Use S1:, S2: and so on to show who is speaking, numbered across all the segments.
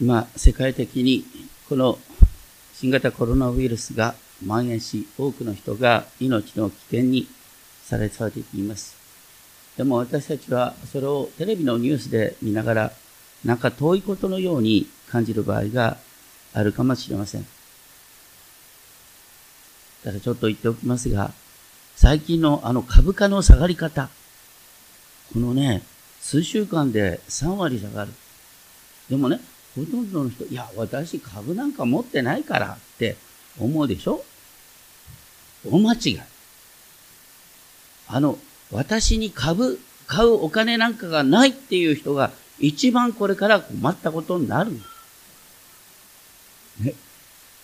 S1: 今、世界的にこの新型コロナウイルスが蔓延し、多くの人が命の危険にされされています。でも私たちはそれをテレビのニュースで見ながら、なんか遠いことのように感じる場合があるかもしれません。ただちょっと言っておきますが、最近のあの株価の下がり方、このね、数週間で3割下がる。でもね、ほとんどの人、いや、私株なんか持ってないからって思うでしょ？大間違い。あの、私に株買うお金なんかがないっていう人が一番これから困ったことになる。ね。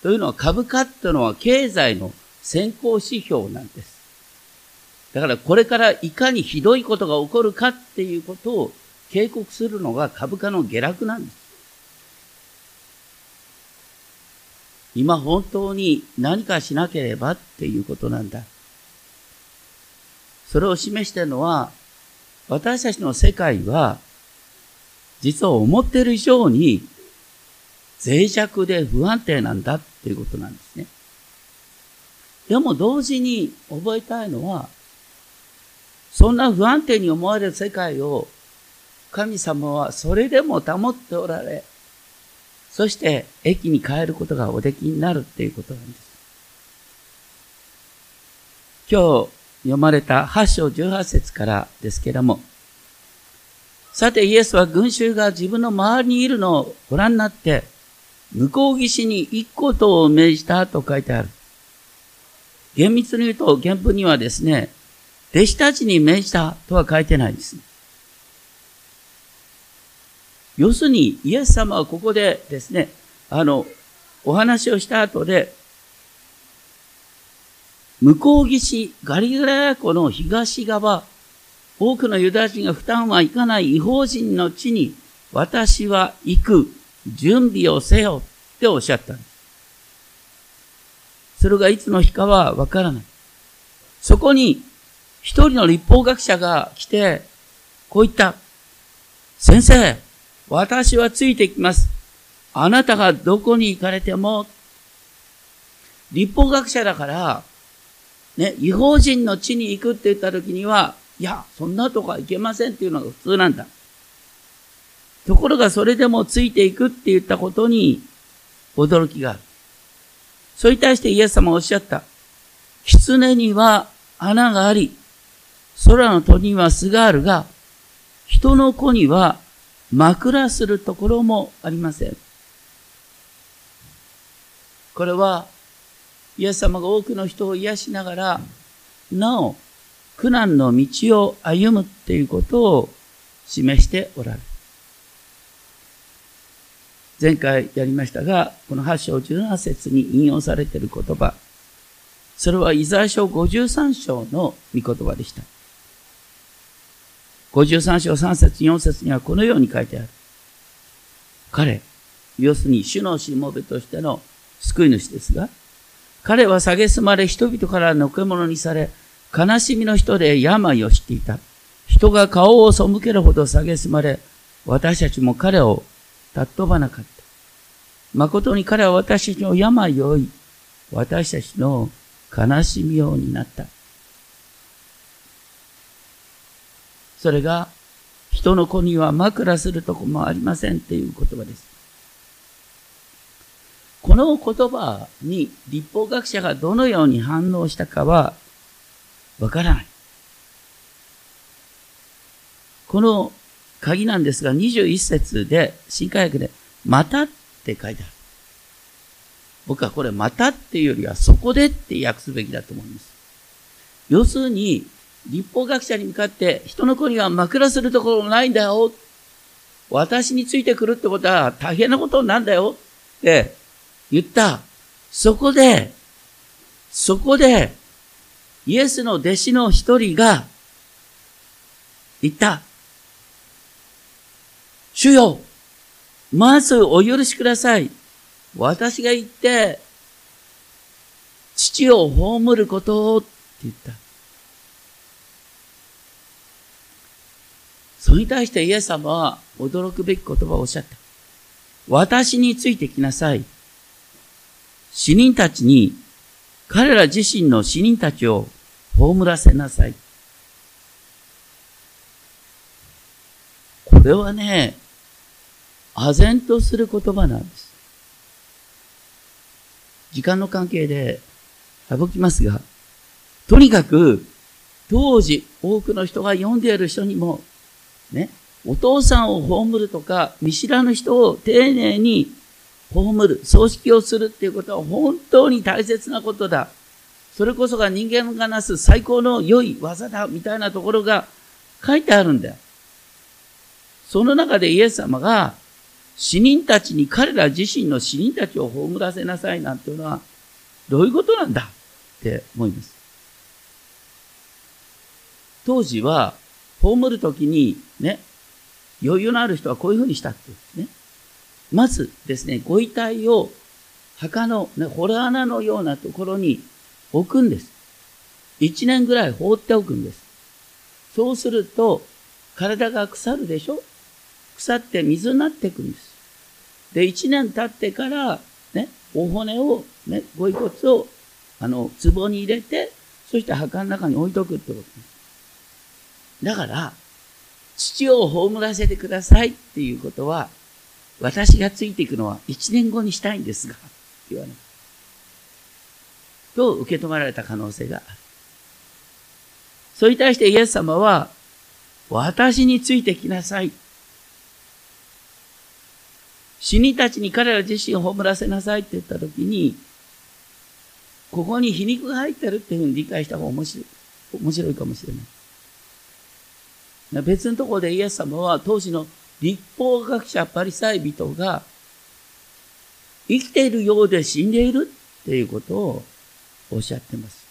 S1: というのは株価っていうのは経済の先行指標なんです。だからこれからいかにひどいことが起こるかっていうことを警告するのが株価の下落なんです。今本当に何かしなければっていうことなんだ。それを示しているのは、私たちの世界は、実は思っている以上に脆弱で不安定なんだっていうことなんですね。でも同時に覚えたいのは、そんな不安定に思われる世界を神様はそれでも保っておられ、そして駅に帰ることがおできになるっていうことなんです。今日読まれた8章18節からですけれども、さてイエスは群衆が自分の周りにいるのをご覧になって、向こう岸に行くことを命じたと書いてある。厳密に言うと原文にはですね、弟子たちに命じたとは書いてないんです。要するに、イエス様はここでですね、あの、お話をした後で、向こう岸、ガリラヤ湖の東側、多くのユダヤ人が負担はいかない違法人の地に、私は行く、準備をせよっておっしゃったんです。それがいつの日かはわからない。そこに、一人の立法学者が来て、こう言った。先生、私はついてきます。あなたがどこに行かれても、立法学者だから、ね、違法人の地に行くって言った時には、いや、そんなとこは行けませんっていうのが普通なんだ。ところがそれでもついていくって言ったことに驚きがある。それに対してイエス様はおっしゃった。狐には穴があり、空の鳥には巣があるが、人の子には枕するところもありません。これは、イエス様が多くの人を癒しながら、なお、苦難の道を歩むっていうことを示しておられる。前回やりましたが、この8章17節に引用されている言葉、それはイザヤ書53章の御言葉でした。53章3節4節にはこのように書いてある。彼、要するに主のしもべとしての救い主ですが、彼は蔑まれ人々からのけ者にされ、悲しみの人で病を知っていた。人が顔を背けるほど蔑まれ、私たちも彼を尊ばなかった。誠に彼は私たちの病を負い、私たちの悲しみようになった。それが人の子には枕するとこもありませんっていう言葉です。この言葉に立法学者がどのように反応したかはわからない。この鍵なんですが、21節で、新科学で、またって書いてある。僕はこれ、またっていうよりは、そこでって訳すべきだと思います。要するに、立法学者に向かって、人の子には枕するところもないんだよ。私についてくるってことは大変なことなんだよって言った。そこで、そこで、イエスの弟子の一人が言った。主よ、まずお許しください。私が言って、父を葬ることをって言った。それに対してイエス様は驚くべき言葉をおっしゃった。私についてきなさい。死人たちに、彼ら自身の死人たちを葬らせなさい。これはね、唖然とする言葉なんです。時間の関係で省きますが、とにかく、当時多くの人が読んでいる人にも、ね、お父さんを葬るとか、見知らぬ人を丁寧に葬る、葬式をするっていうことは本当に大切なことだ。それこそが人間がなす最高の良い技だ、みたいなところが書いてあるんだよ。その中でイエス様が、死人たちに彼ら自身の死人たちを葬らせなさいなんていうのは、どういうことなんだって思います。当時は、葬るときにね、余裕のある人はこういうふうにしたってですね。まずですね、ご遺体を墓の、ね、洞穴のようなところに置くんです。一年ぐらい放っておくんです。そうすると、体が腐るでしょ？腐って水になっていくんです。で、一年経ってから、ね、お骨を、ね、ご遺骨を、あの、壺に入れて、そして墓の中に置いとくってことです。だから、父を葬らせてくださいっていうことは、私がついていくのは一年後にしたいんですが、言わない。と受け止められた可能性がある。それに対してイエス様は、私についてきなさい。死にたちに彼ら自身を葬らせなさいって言ったときに、ここに皮肉が入ってるっていうふうに理解した方が面白い面白いかもしれない。別のところでイエス様は当時の立法学者パリサイ人が生きているようで死んでいるっていうことをおっしゃってます。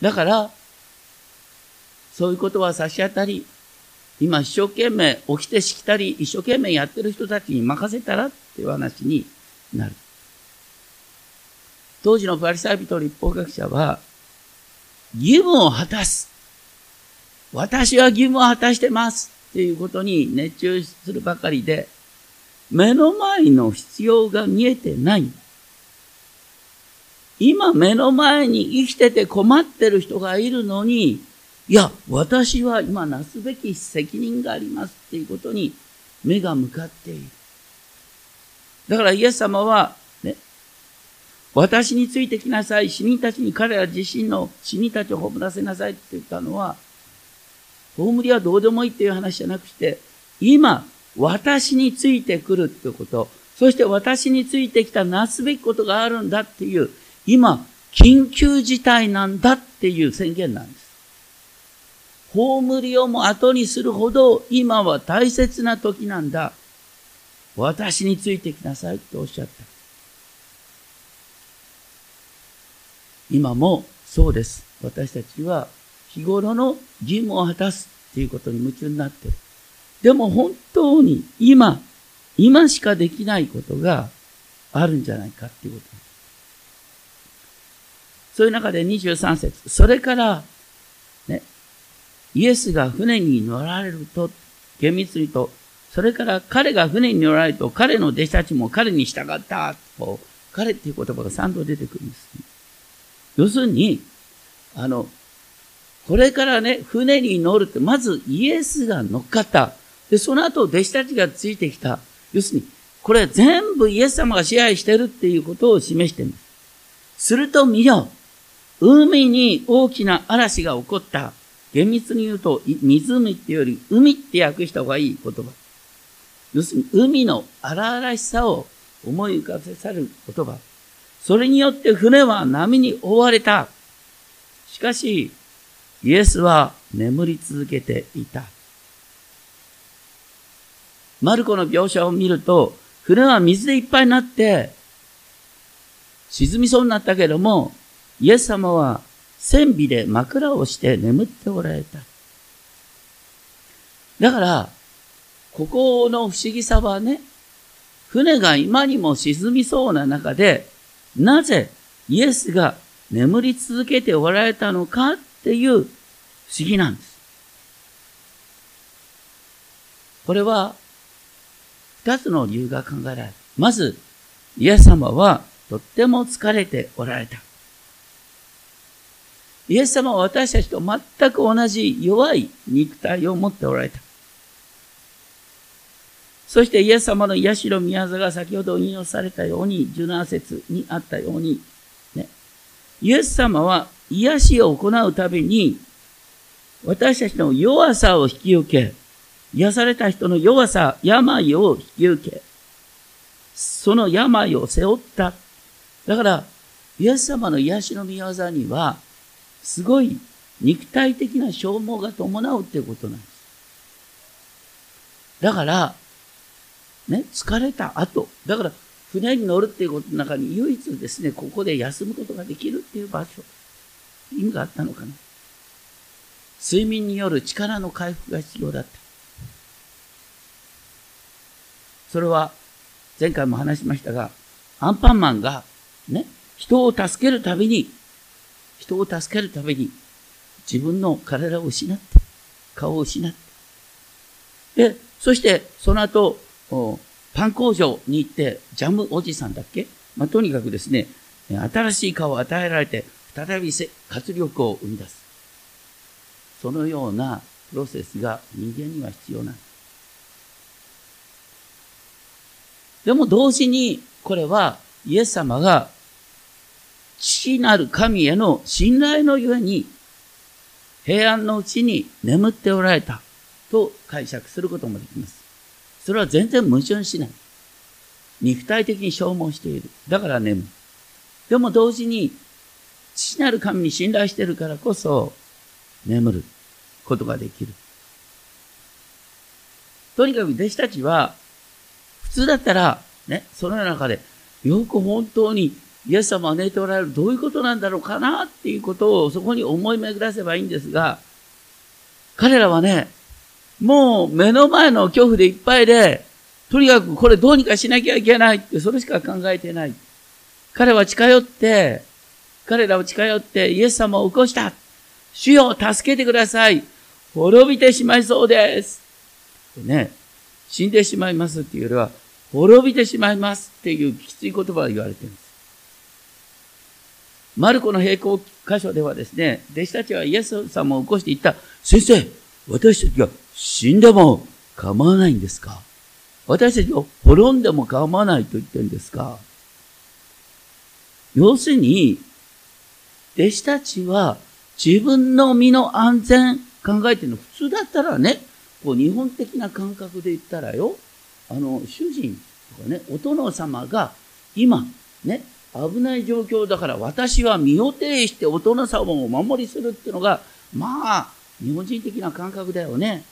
S1: だから、そういうことは差し当たり、今一生懸命起きてしきたり、一生懸命やってる人たちに任せたらっていう話になる。当時のパリサイ人立法学者は、義務を果たす。私は義務を果たしてますっていうことに熱中するばかりで、目の前の必要が見えてない。今目の前に生きてて困ってる人がいるのに、いや、私は今なすべき責任がありますっていうことに目が向かっている。だからイエス様は、ね、私についてきなさい、死人たちに彼ら自身の死人たちを葬らせなさいって言ったのは、葬りはどうでもいいっていう話じゃなくて、今、私についてくるってこと、そして私についてきたなすべきことがあるんだっていう、今、緊急事態なんだっていう宣言なんです。葬りをも後にするほど今は大切な時なんだ。私についてきなさいっておっしゃった。今もそうです。私たちは日頃の義務を果たすっていうことに夢中になってる。でも本当に今、今しかできないことがあるんじゃないかっていうこと。そういう中で23節それから、ね、イエスが船に乗られると、厳密にと、それから彼が船に乗られると、彼の弟子たちも彼に従ったと、彼っていう言葉が3度出てくるんです、要するに、あの、これからね、船に乗るって、まずイエスが乗っかった。で、その後弟子たちがついてきた。要するに、これ全部イエス様が支配してるっていうことを示しています。すると見よ。海に大きな嵐が起こった。厳密に言うと、湖っていうより海って訳した方がいい言葉。要するに、海の荒々しさを思い浮かべさる言葉。それによって船は波に覆われた。しかし、イエスは眠り続けていた。マルコの描写を見ると、船は水でいっぱいになって、沈みそうになったけども、イエス様は船尾で枕をして眠っておられた。だから、ここの不思議さはね、船が今にも沈みそうな中で、なぜイエスが眠り続けておられたのかっていう不思議なんです。これは、二つの理由が考えられる。まず、イエス様はとっても疲れておられた。イエス様は私たちと全く同じ弱い肉体を持っておられた。そしてイエス様の癒しの宮座が先ほど引用されたように、17節にあったように、ね、イエス様は癒しを行うたびに、私たちの弱さを引き受け、癒された人の弱さ、病を引き受け、その病を背負った。だから、イエス様の癒しの宮座には、すごい肉体的な消耗が伴うっていうことなんです。だから、ね、疲れた後、だから船に乗るっていうことの中に唯一ですね、ここで休むことができるっていう場所、意味があったのかな？睡眠による力の回復が必要だった。それは前回も話しましたが、アンパンマンがね、人を助けるたびに、人を助けるたびに自分の体を失って、顔を失って、で、そしてその後、パン工場に行って、ジャムおじさんだっけ？まあ、とにかくですね、新しい顔を与えられて、再び活力を生み出す。そのようなプロセスが人間には必要なんです。でも同時に、これはイエス様が父なる神への信頼のゆえに、平安のうちに眠っておられたと解釈することもできます。それは全然矛盾しない。肉体的に消耗している。だから眠る。でも同時に、父なる神に信頼してるからこそ、眠ることができる。とにかく弟子たちは、普通だったら、ね、その中で、よく本当にイエス様は寝ておられる、どういうことなんだろうかなっていうことをそこに思い巡らせばいいんですが、彼らはね、もう目の前の恐怖でいっぱいで、とにかくこれどうにかしなきゃいけないってそれしか考えてない。彼は近寄って、彼らを近寄ってイエス様を起こした。主よ、助けてください。滅びてしまいそうです。ね、死んでしまいますっていうよりは、滅びてしまいますっていうきつい言葉を言われています。マルコの並行箇所ではですね、弟子たちはイエス様を起こして言った、先生、私たちが死んでも構わないんですか？私たちを滅んでも構わないと言ってるんですか？要するに、弟子たちは自分の身の安全考えてるの普通だったらね、こう日本的な感覚で言ったらよ、あの、主人とかね、お殿様が今、ね、危ない状況だから私は身を挺してお殿様をお守りするっていうのが、まあ、日本人的な感覚だよね。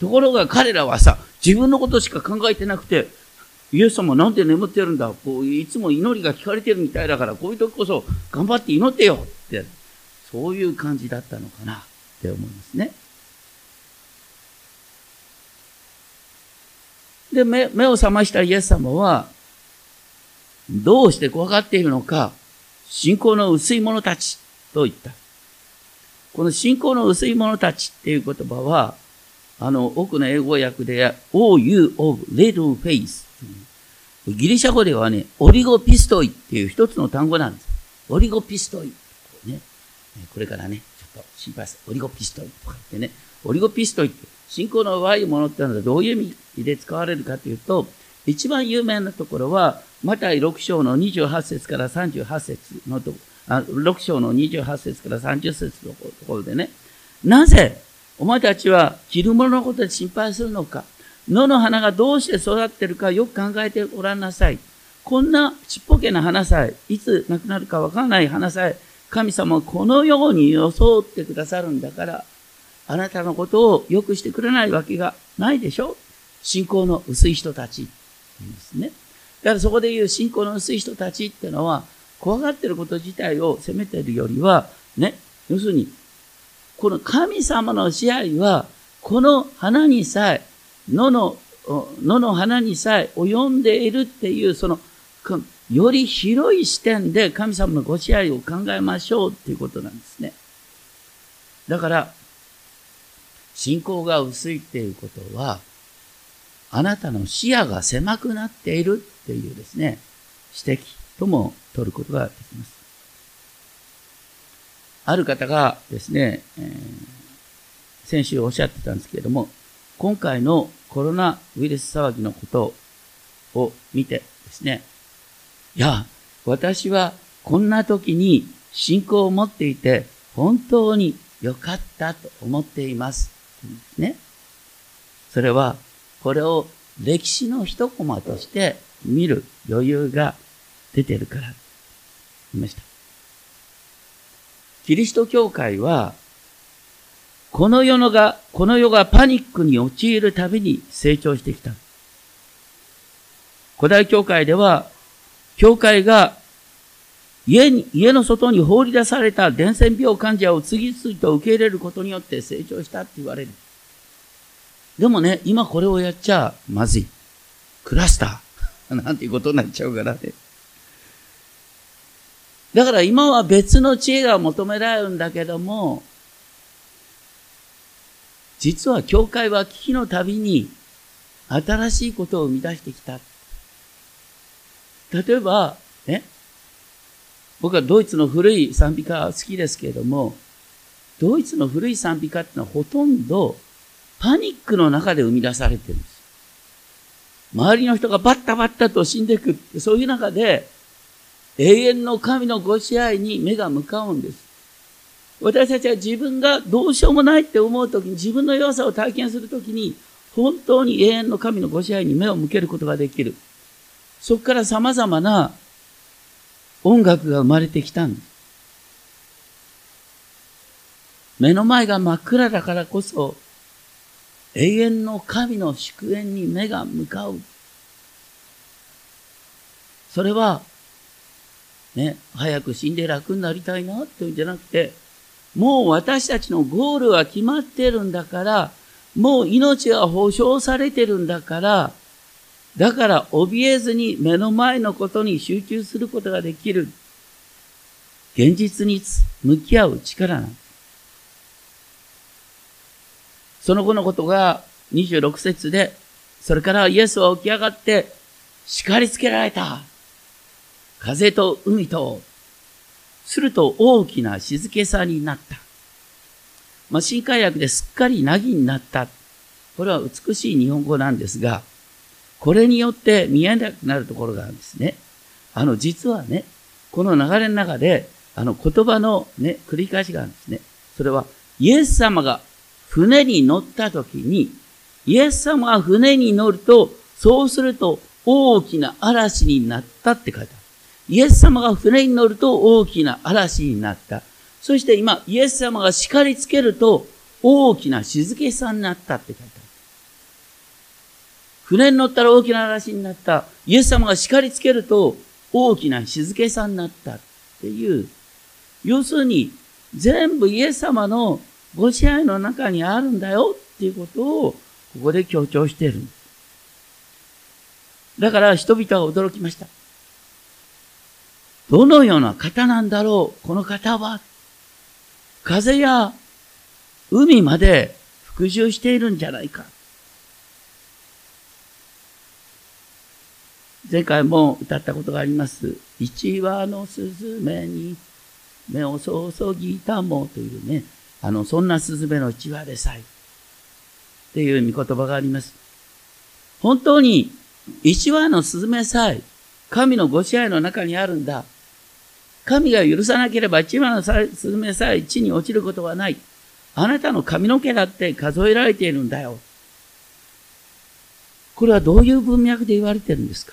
S1: ところが彼らはさ、自分のことしか考えてなくて、イエス様なんで眠ってるんだこういつも祈りが聞かれてるみたいだから、こういう時こそ頑張って祈ってよって、そういう感じだったのかなって思いますね。で、目目を覚ましたイエス様は、どうして怖がっているのか、信仰の薄い者たちと言った。この信仰の薄い者たちっていう言葉は、あの、奥の英語訳で、all you of little faith。ギリシャ語ではね、オリゴピストイっていう一つの単語なんです。オリゴピストイ。ね、これからね、ちょっと心配する。オリゴピストイとか言ってね、オリゴピストイって、信仰の悪いものってのはどういう意味で使われるかというと、一番有名なところは、マタイ6章の28節から38節のところ、6章の28節から30節のところでね、なぜお前たちは着るもののことで心配するのか野の花がどうして育ってるかよく考えてごらんなさい。こんなちっぽけな花さえ、いつ亡くなるかわからない花さえ、神様はこのように装ってくださるんだから、あなたのことをよくしてくれないわけがないでしょ信仰の薄い人たち。ですね。だからそこで言う信仰の薄い人たちってのは、怖がってること自体を責めてるよりは、ね、要するに、この神様の支配は、この花にさえ、野の、野の花にさえ及んでいるっていう、その、より広い視点で神様のご支配を考えましょうっていうことなんですね。だから、信仰が薄いっていうことは、あなたの視野が狭くなっているっていうですね、指摘とも取ることができます。ある方がですね、えー、先週おっしゃってたんですけれども、今回のコロナウイルス騒ぎのことを見てですね、いや、私はこんな時に信仰を持っていて本当に良かったと思っています。ね。それは、これを歴史の一コマとして見る余裕が出てるから、いました。キリスト教会は、この世のが、この世がパニックに陥るたびに成長してきた。古代教会では、教会が家に、家の外に放り出された伝染病患者を次々と受け入れることによって成長したって言われる。でもね、今これをやっちゃまずい。クラスター。なんていうことになっちゃうからね。だから今は別の知恵が求められるんだけども、実は教会は危機のたびに新しいことを生み出してきた。例えば、ね、僕はドイツの古い賛美歌好きですけれども、ドイツの古い賛美歌ってのはほとんどパニックの中で生み出されてるんです。周りの人がバッタバッタと死んでいく。そういう中で、永遠の神のご支配に目が向かうんです。私たちは自分がどうしようもないって思うときに、自分の弱さを体験するときに、本当に永遠の神のご支配に目を向けることができる。そこから様々な音楽が生まれてきたんです。目の前が真っ暗だからこそ、永遠の神の祝宴に目が向かう。それは、ね、早く死んで楽になりたいなっていうんじゃなくて、もう私たちのゴールは決まってるんだから、もう命は保証されてるんだから、だから怯えずに目の前のことに集中することができる。現実に向き合う力なん。その後のことが26節で、それからイエスは起き上がって叱りつけられた。風と海と、すると大きな静けさになった。まあ、新海薬ですっかり凪になった。これは美しい日本語なんですが、これによって見えなくなるところがあるんですね。あの、実はね、この流れの中で、あの、言葉のね、繰り返しがあるんですね。それは、イエス様が船に乗った時に、イエス様が船に乗ると、そうすると大きな嵐になったって書いてある。イエス様が船に乗ると大きな嵐になった。そして今、イエス様が叱りつけると大きな静けさになったって書いてある。船に乗ったら大きな嵐になった。イエス様が叱りつけると大きな静けさになったっていう。要するに、全部イエス様のご支配の中にあるんだよっていうことを、ここで強調している。だから人々は驚きました。どのような方なんだろうこの方は。風や海まで服従しているんじゃないか。前回も歌ったことがあります。一羽のスズメに目を注ぎたもというね、あの、そんなスズメの一羽でさえ。っていう見言葉があります。本当に一羽のスズメさえ、神のご支配の中にあるんだ。神が許さなければ一羽のスズメさえ地に落ちることはない。あなたの髪の毛だって数えられているんだよ。これはどういう文脈で言われてるんですか？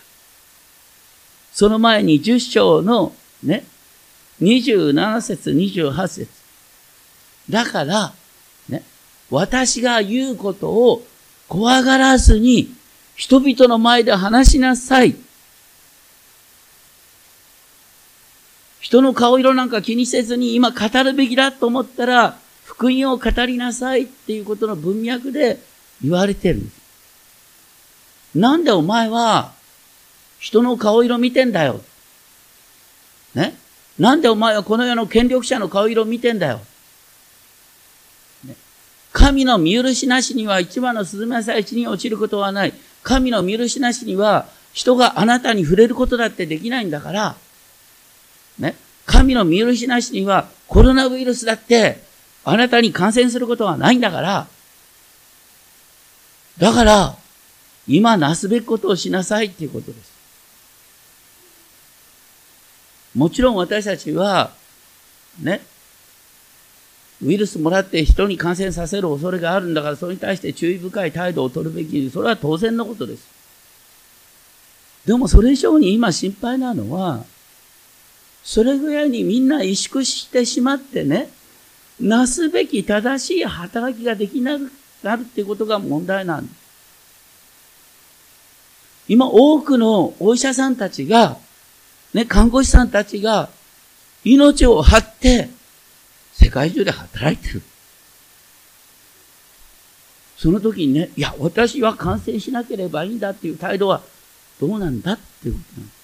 S1: その前に10章のね、27節、28節だから、ね、私が言うことを怖がらずに人々の前で話しなさい。人の顔色なんか気にせずに今語るべきだと思ったら福音を語りなさいっていうことの文脈で言われてる。なんでお前は人の顔色見てんだよ。ね？なんでお前はこの世の権力者の顔色見てんだよ。神の見許しなしには一番のスズメさえ地に落ちることはない。神の見許しなしには人があなたに触れることだってできないんだから、ね。神の見許しなしにはコロナウイルスだってあなたに感染することはないんだから、だから、今なすべきことをしなさいっていうことです。もちろん私たちは、ね、ウイルスもらって人に感染させる恐れがあるんだから、それに対して注意深い態度を取るべき、それは当然のことです。でもそれ以上に今心配なのは、それぐらいにみんな萎縮してしまってね、なすべき正しい働きができなくなるってことが問題なんです。今多くのお医者さんたちが、ね、看護師さんたちが命を張って世界中で働いてる。その時にね、いや、私は感染しなければいいんだっていう態度はどうなんだっていうことなんです。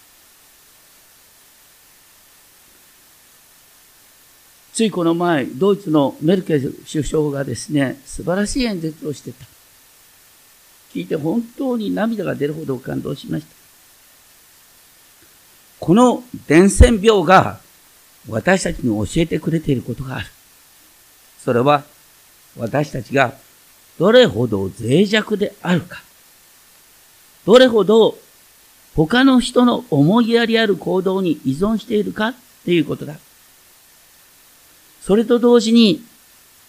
S1: ついこの前、ドイツのメルケル首相がですね、素晴らしい演説をしてた。聞いて本当に涙が出るほど感動しました。この伝染病が私たちに教えてくれていることがある。それは私たちがどれほど脆弱であるか。どれほど他の人の思いやりある行動に依存しているかっていうことだ。それと同時に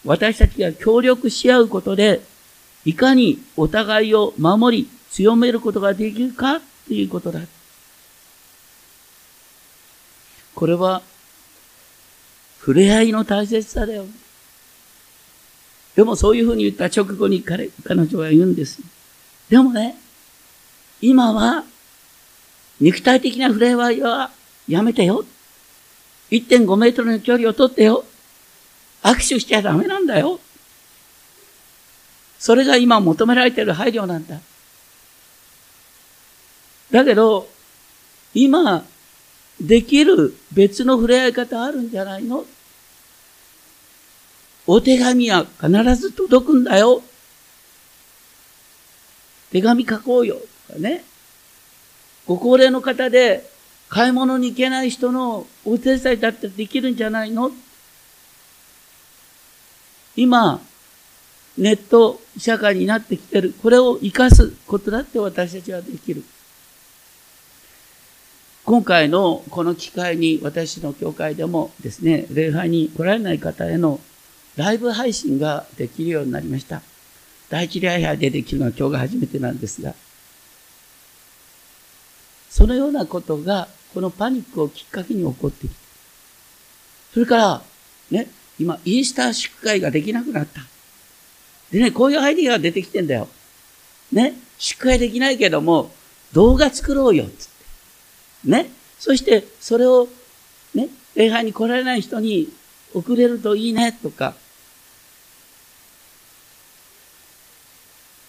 S1: 私たちが協力し合うことでいかにお互いを守り、強めることができるかということだ。これは、触れ合いの大切さだよ。でもそういうふうに言った直後に彼、彼女は言うんです。でもね、今は、肉体的な触れ合いはやめてよ。1.5メートルの距離を取ってよ。握手しちゃダメなんだよ。それが今求められている配慮なんだ。だけど、今、できる別の触れ合い方あるんじゃないの？お手紙は必ず届くんだよ。手紙書こうよ。とかね。ご高齢の方で買い物に行けない人のお手伝いだってできるんじゃないの？今、ネット社会になってきてる。これを活かすことだって私たちはできる。今回のこの機会に私の教会でもですね、礼拝に来られない方へのライブ配信ができるようになりました。第一礼拝でできるのは今日が初めてなんですが、そのようなことがこのパニックをきっかけに起こってきて、それから、ね、今、イースター祝会ができなくなった。でね、こういうアイディアが出てきてんだよ。ね、宿会できないけども、動画作ろうよ、つって。ね。そして、それを、ね、礼拝に来られない人に送れるといいね、とか。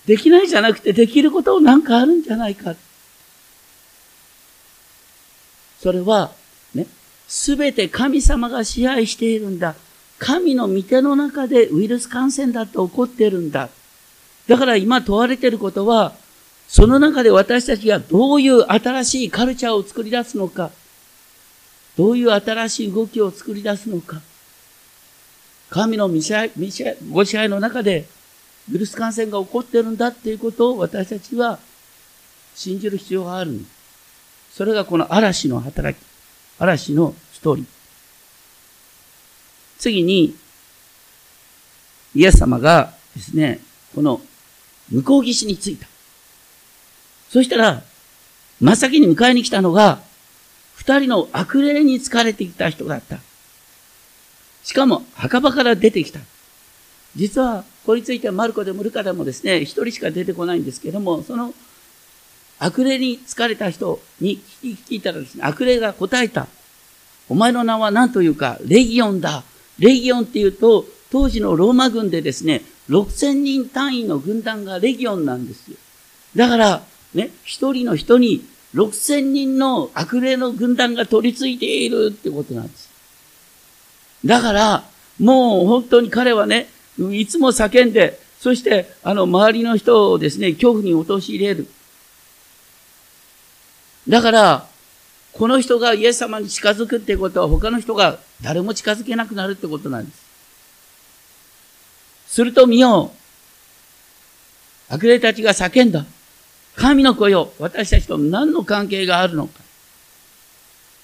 S1: できないじゃなくて、できることなんかあるんじゃないか。それは、ね、すべて神様が支配しているんだ。神の御手の中でウイルス感染だって起こってるんだ。だから今問われてることは、その中で私たちがどういう新しいカルチャーを作り出すのか、どういう新しい動きを作り出すのか、神のご支配の中でウイルス感染が起こってるんだっていうことを私たちは信じる必要がある。それがこの嵐の働き、嵐のストーリー。次に、イエス様がですね、この向こう岸に着いた。そしたら、真っ先に迎えに来たのが、二人の悪霊に疲れてきた人だった。しかも、墓場から出てきた。実は、これについてはマルコでもルカでもですね、一人しか出てこないんですけども、その悪霊に疲れた人に聞いたらですね、悪霊が答えた。お前の名は何というか、レギオンだ。レギオンっていうと、当時のローマ軍でですね、6000人単位の軍団がレギオンなんですよ。だから、ね、一人の人に6000人の悪霊の軍団が取り付いているってことなんです。だから、もう本当に彼はね、いつも叫んで、そして、あの、周りの人をですね、恐怖に陥れる。だから、この人がイエス様に近づくってことは、他の人が誰も近づけなくなるってことなんです。すると見よう。悪霊たちが叫んだ。神の声を私たちと何の関係があるのか。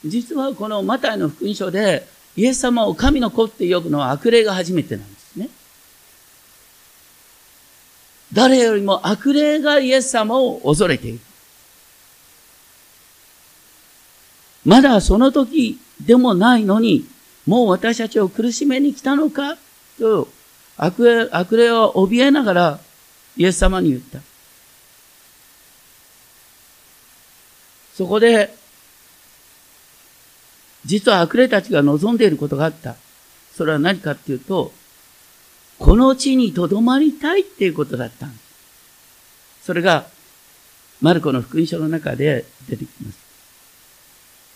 S1: 実はこのマタイの福音書で、イエス様を神の子って呼ぶのは悪霊が初めてなんですね。誰よりも悪霊がイエス様を恐れている。まだその時でもないのに、もう私たちを苦しめに来たのか？と悪霊悪霊を怯えながらイエス様に言った。そこで実は悪霊たちが望んでいることがあった。それは何かっていうと、この地に留まりたいっていうことだったんです。それが、マルコの福音書の中で出てきます。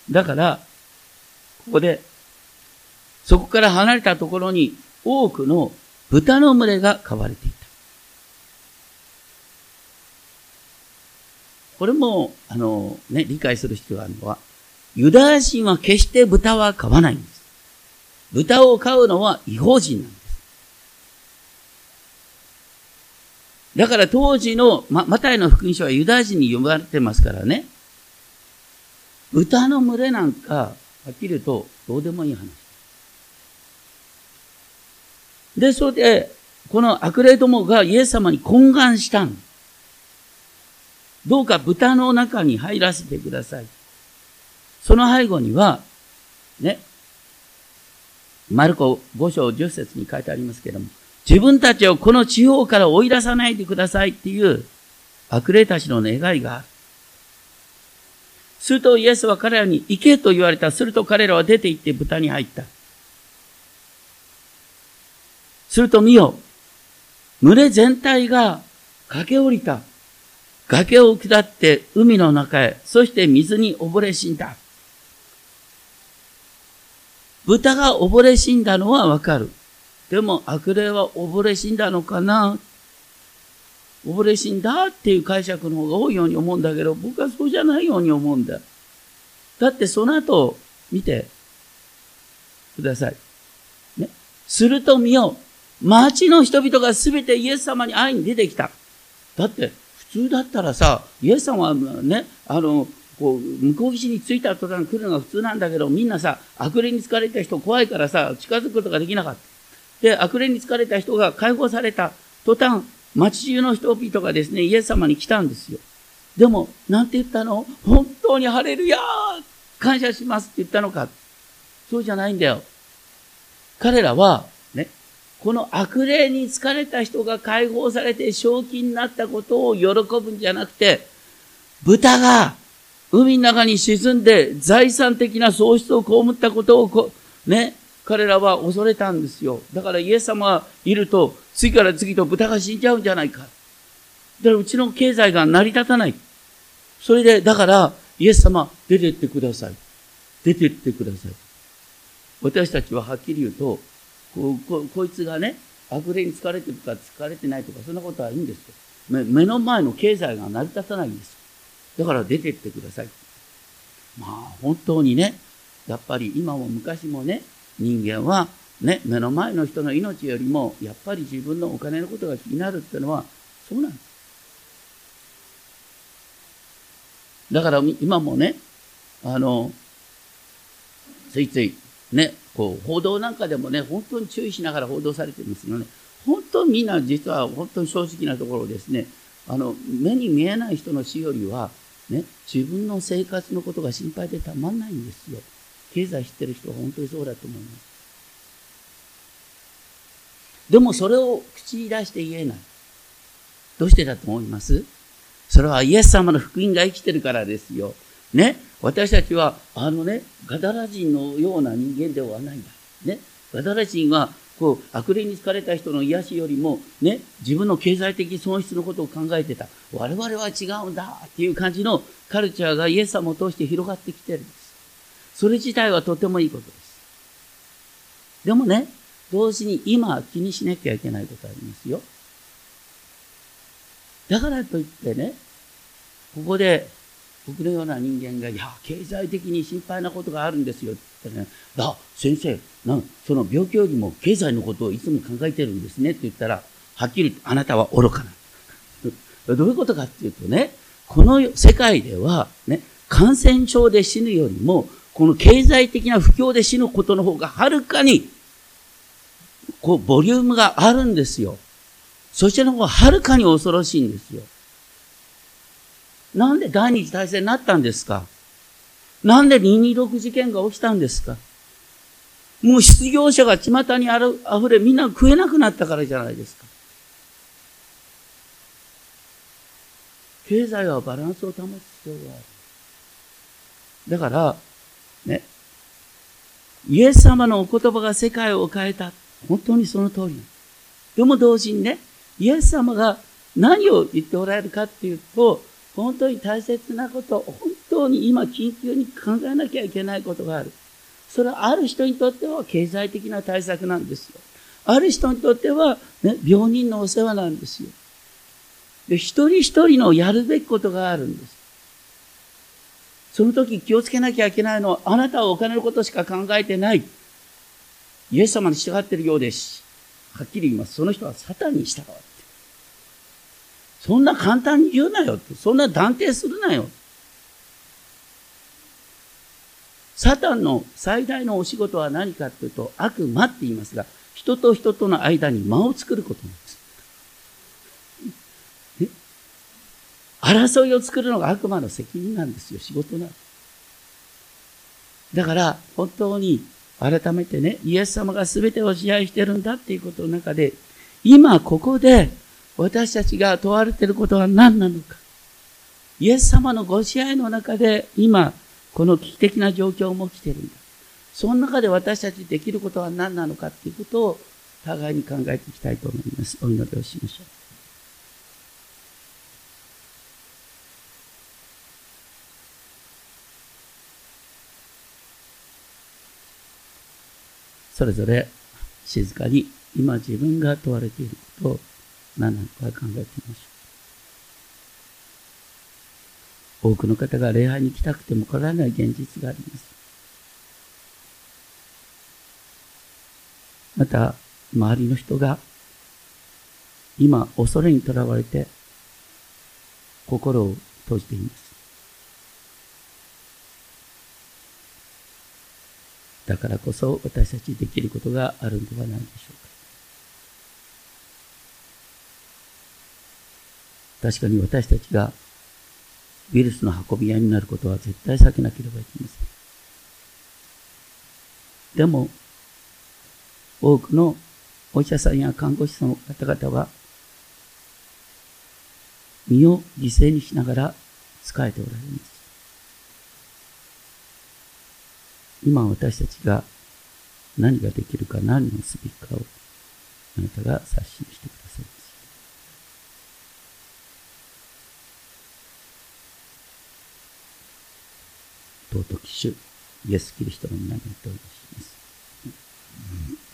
S1: だから、ここで、そこから離れたところに多くの豚の群れが飼われていた。これも、あの、ね、理解する必要があるのは、ユダヤ人は決して豚は飼わないんです。豚を飼うのは違法人なんです。だから当時の、ま、マタイの福音書はユダヤ人に読まれてますからね。豚の群れなんか、はっきり言うとどうでもいい話。で、それで、この悪霊どもがイエス様に懇願したん。どうか豚の中に入らせてください。その背後には、ね、マルコ5章10節に書いてありますけれども、自分たちをこの地方から追い出さないでくださいっていう悪霊たちの願いがある。するとイエスは彼らに行けと言われた。すると彼らは出て行って豚に入った。すると見よ。群れ全体が駆け下りた。崖を下って海の中へ、そして水に溺れ死んだ。豚が溺れ死んだのはわかる。でも悪霊は溺れ死んだのかな？溺れ死んだっていう解釈の方が多いように思うんだけど、僕はそうじゃないように思うんだ。だってその後、見てください。ね。すると見よう。町の人々が全てイエス様に会いに出てきた。だって、普通だったらさ、イエス様はね、あの、こう、向こう岸に着いた途端来るのが普通なんだけど、みんなさ、悪霊に疲れた人怖いからさ、近づくことができなかった。で、悪霊に疲れた人が解放された途端、町中の人々がですね、イエス様に来たんですよ。でも、なんて言ったの？本当に晴れるや感謝しますって言ったのかそうじゃないんだよ。彼らは、ね、この悪霊に疲れた人が解放されて正気になったことを喜ぶんじゃなくて、豚が海の中に沈んで財産的な喪失を被ったことをこ、ね、彼らは恐れたんですよ。だからイエス様がいると、次から次と豚が死んじゃうんじゃないか。だからうちの経済が成り立たない。それで、だから、イエス様、出てってください。出てってください。私たちははっきり言うと、こここいつがね、悪霊に疲れてるか疲れてないとか、そんなことはいいんですよ。目の前の経済が成り立たないんです。だから出てってください。まあ本当にね、やっぱり今も昔もね、人間はね、目の前の人の命よりも、やっぱり自分のお金のことが気になるっていうのは、そうなんです。だから今もね、あの、ついつい、ね、こう、報道なんかでもね、本当に注意しながら報道されてるんですよね。本当みんな実は本当に正直なところですね、あの、目に見えない人の死よりは、ね、自分の生活のことが心配でたまんないんですよ。経済知ってる人は本当にそうだと思います。でもそれを口に出して言えない。どうしてだと思います？それはイエス様の福音が生きてるからですよ。ね？私たちは、あのね、ガダラ人のような人間ではないんだ。ね？ガダラ人は、こう、悪霊に疲れた人の癒しよりも、ね、自分の経済的損失のことを考えてた。我々は違うんだっていう感じのカルチャーがイエス様を通して広がってきてるんです。それ自体はとてもいいことです。でもね、同時に今気にしなきゃいけないことありますよ。だからといってね、ここで僕のような人間が、いや、経済的に心配なことがあるんですよって言ったらね、あ、先生、なんその病気よりも経済のことをいつも考えてるんですねって言ったら、はっきりあなたは愚かな。どういうことかっていうとね、この世界では、ね、感染症で死ぬよりも、この経済的な不況で死ぬことの方がはるかに、こう、ボリュームがあるんですよ。そちらの方がはるかに恐ろしいんですよ。なんで第二次大戦になったんですか？なんで226事件が起きたんですか？もう失業者が巷にある溢れみんな食えなくなったからじゃないですか。経済はバランスを保つ必要がある。だから、ね、イエス様のお言葉が世界を変えた。本当にその通り。でも同時にね、イエス様が何を言っておられるかっていうと、本当に大切なこと、本当に今緊急に考えなきゃいけないことがある。それはある人にとっては経済的な対策なんですよ。ある人にとっては、ね、病人のお世話なんですよ。で、一人一人のやるべきことがあるんです。その時気をつけなきゃいけないのは、あなたはお金のことしか考えてない。イエス様に従っているようです。はっきり言います。その人はサタンに従う。そんな簡単に言うなよって。そんな断定するなよ。サタンの最大のお仕事は何かというと、悪魔って言いますが、人と人との間に間を作ることなんです。争いを作るのが悪魔の責任なんですよ。仕事なんです。だから、本当に改めてね、イエス様が全てを支配してるんだっていうことの中で、今ここで私たちが問われていることは何なのか。イエス様のご支配の中で今、この危機的な状況も来てるんだ。その中で私たちできることは何なのかということを互いに考えていきたいと思います。お祈りをしましょう。それぞれ静かに今自分が問われていることを何なのか考えてみましょう。多くの方が礼拝に来たくても来られない現実があります。また、周りの人が今恐れにとらわれて心を閉じています。だからこそ私たちできることがあるんではないでしょうか。確かに私たちがウイルスの運び屋になることは絶対避けなければいけません。でも、多くのお医者さんや看護師さんの方々は、身を犠牲にしながら仕えておられます。今私たちが何ができるか何をすべきかをあなたが刷新してくださいます。尊き主イエス・キリストの皆によってお願いします。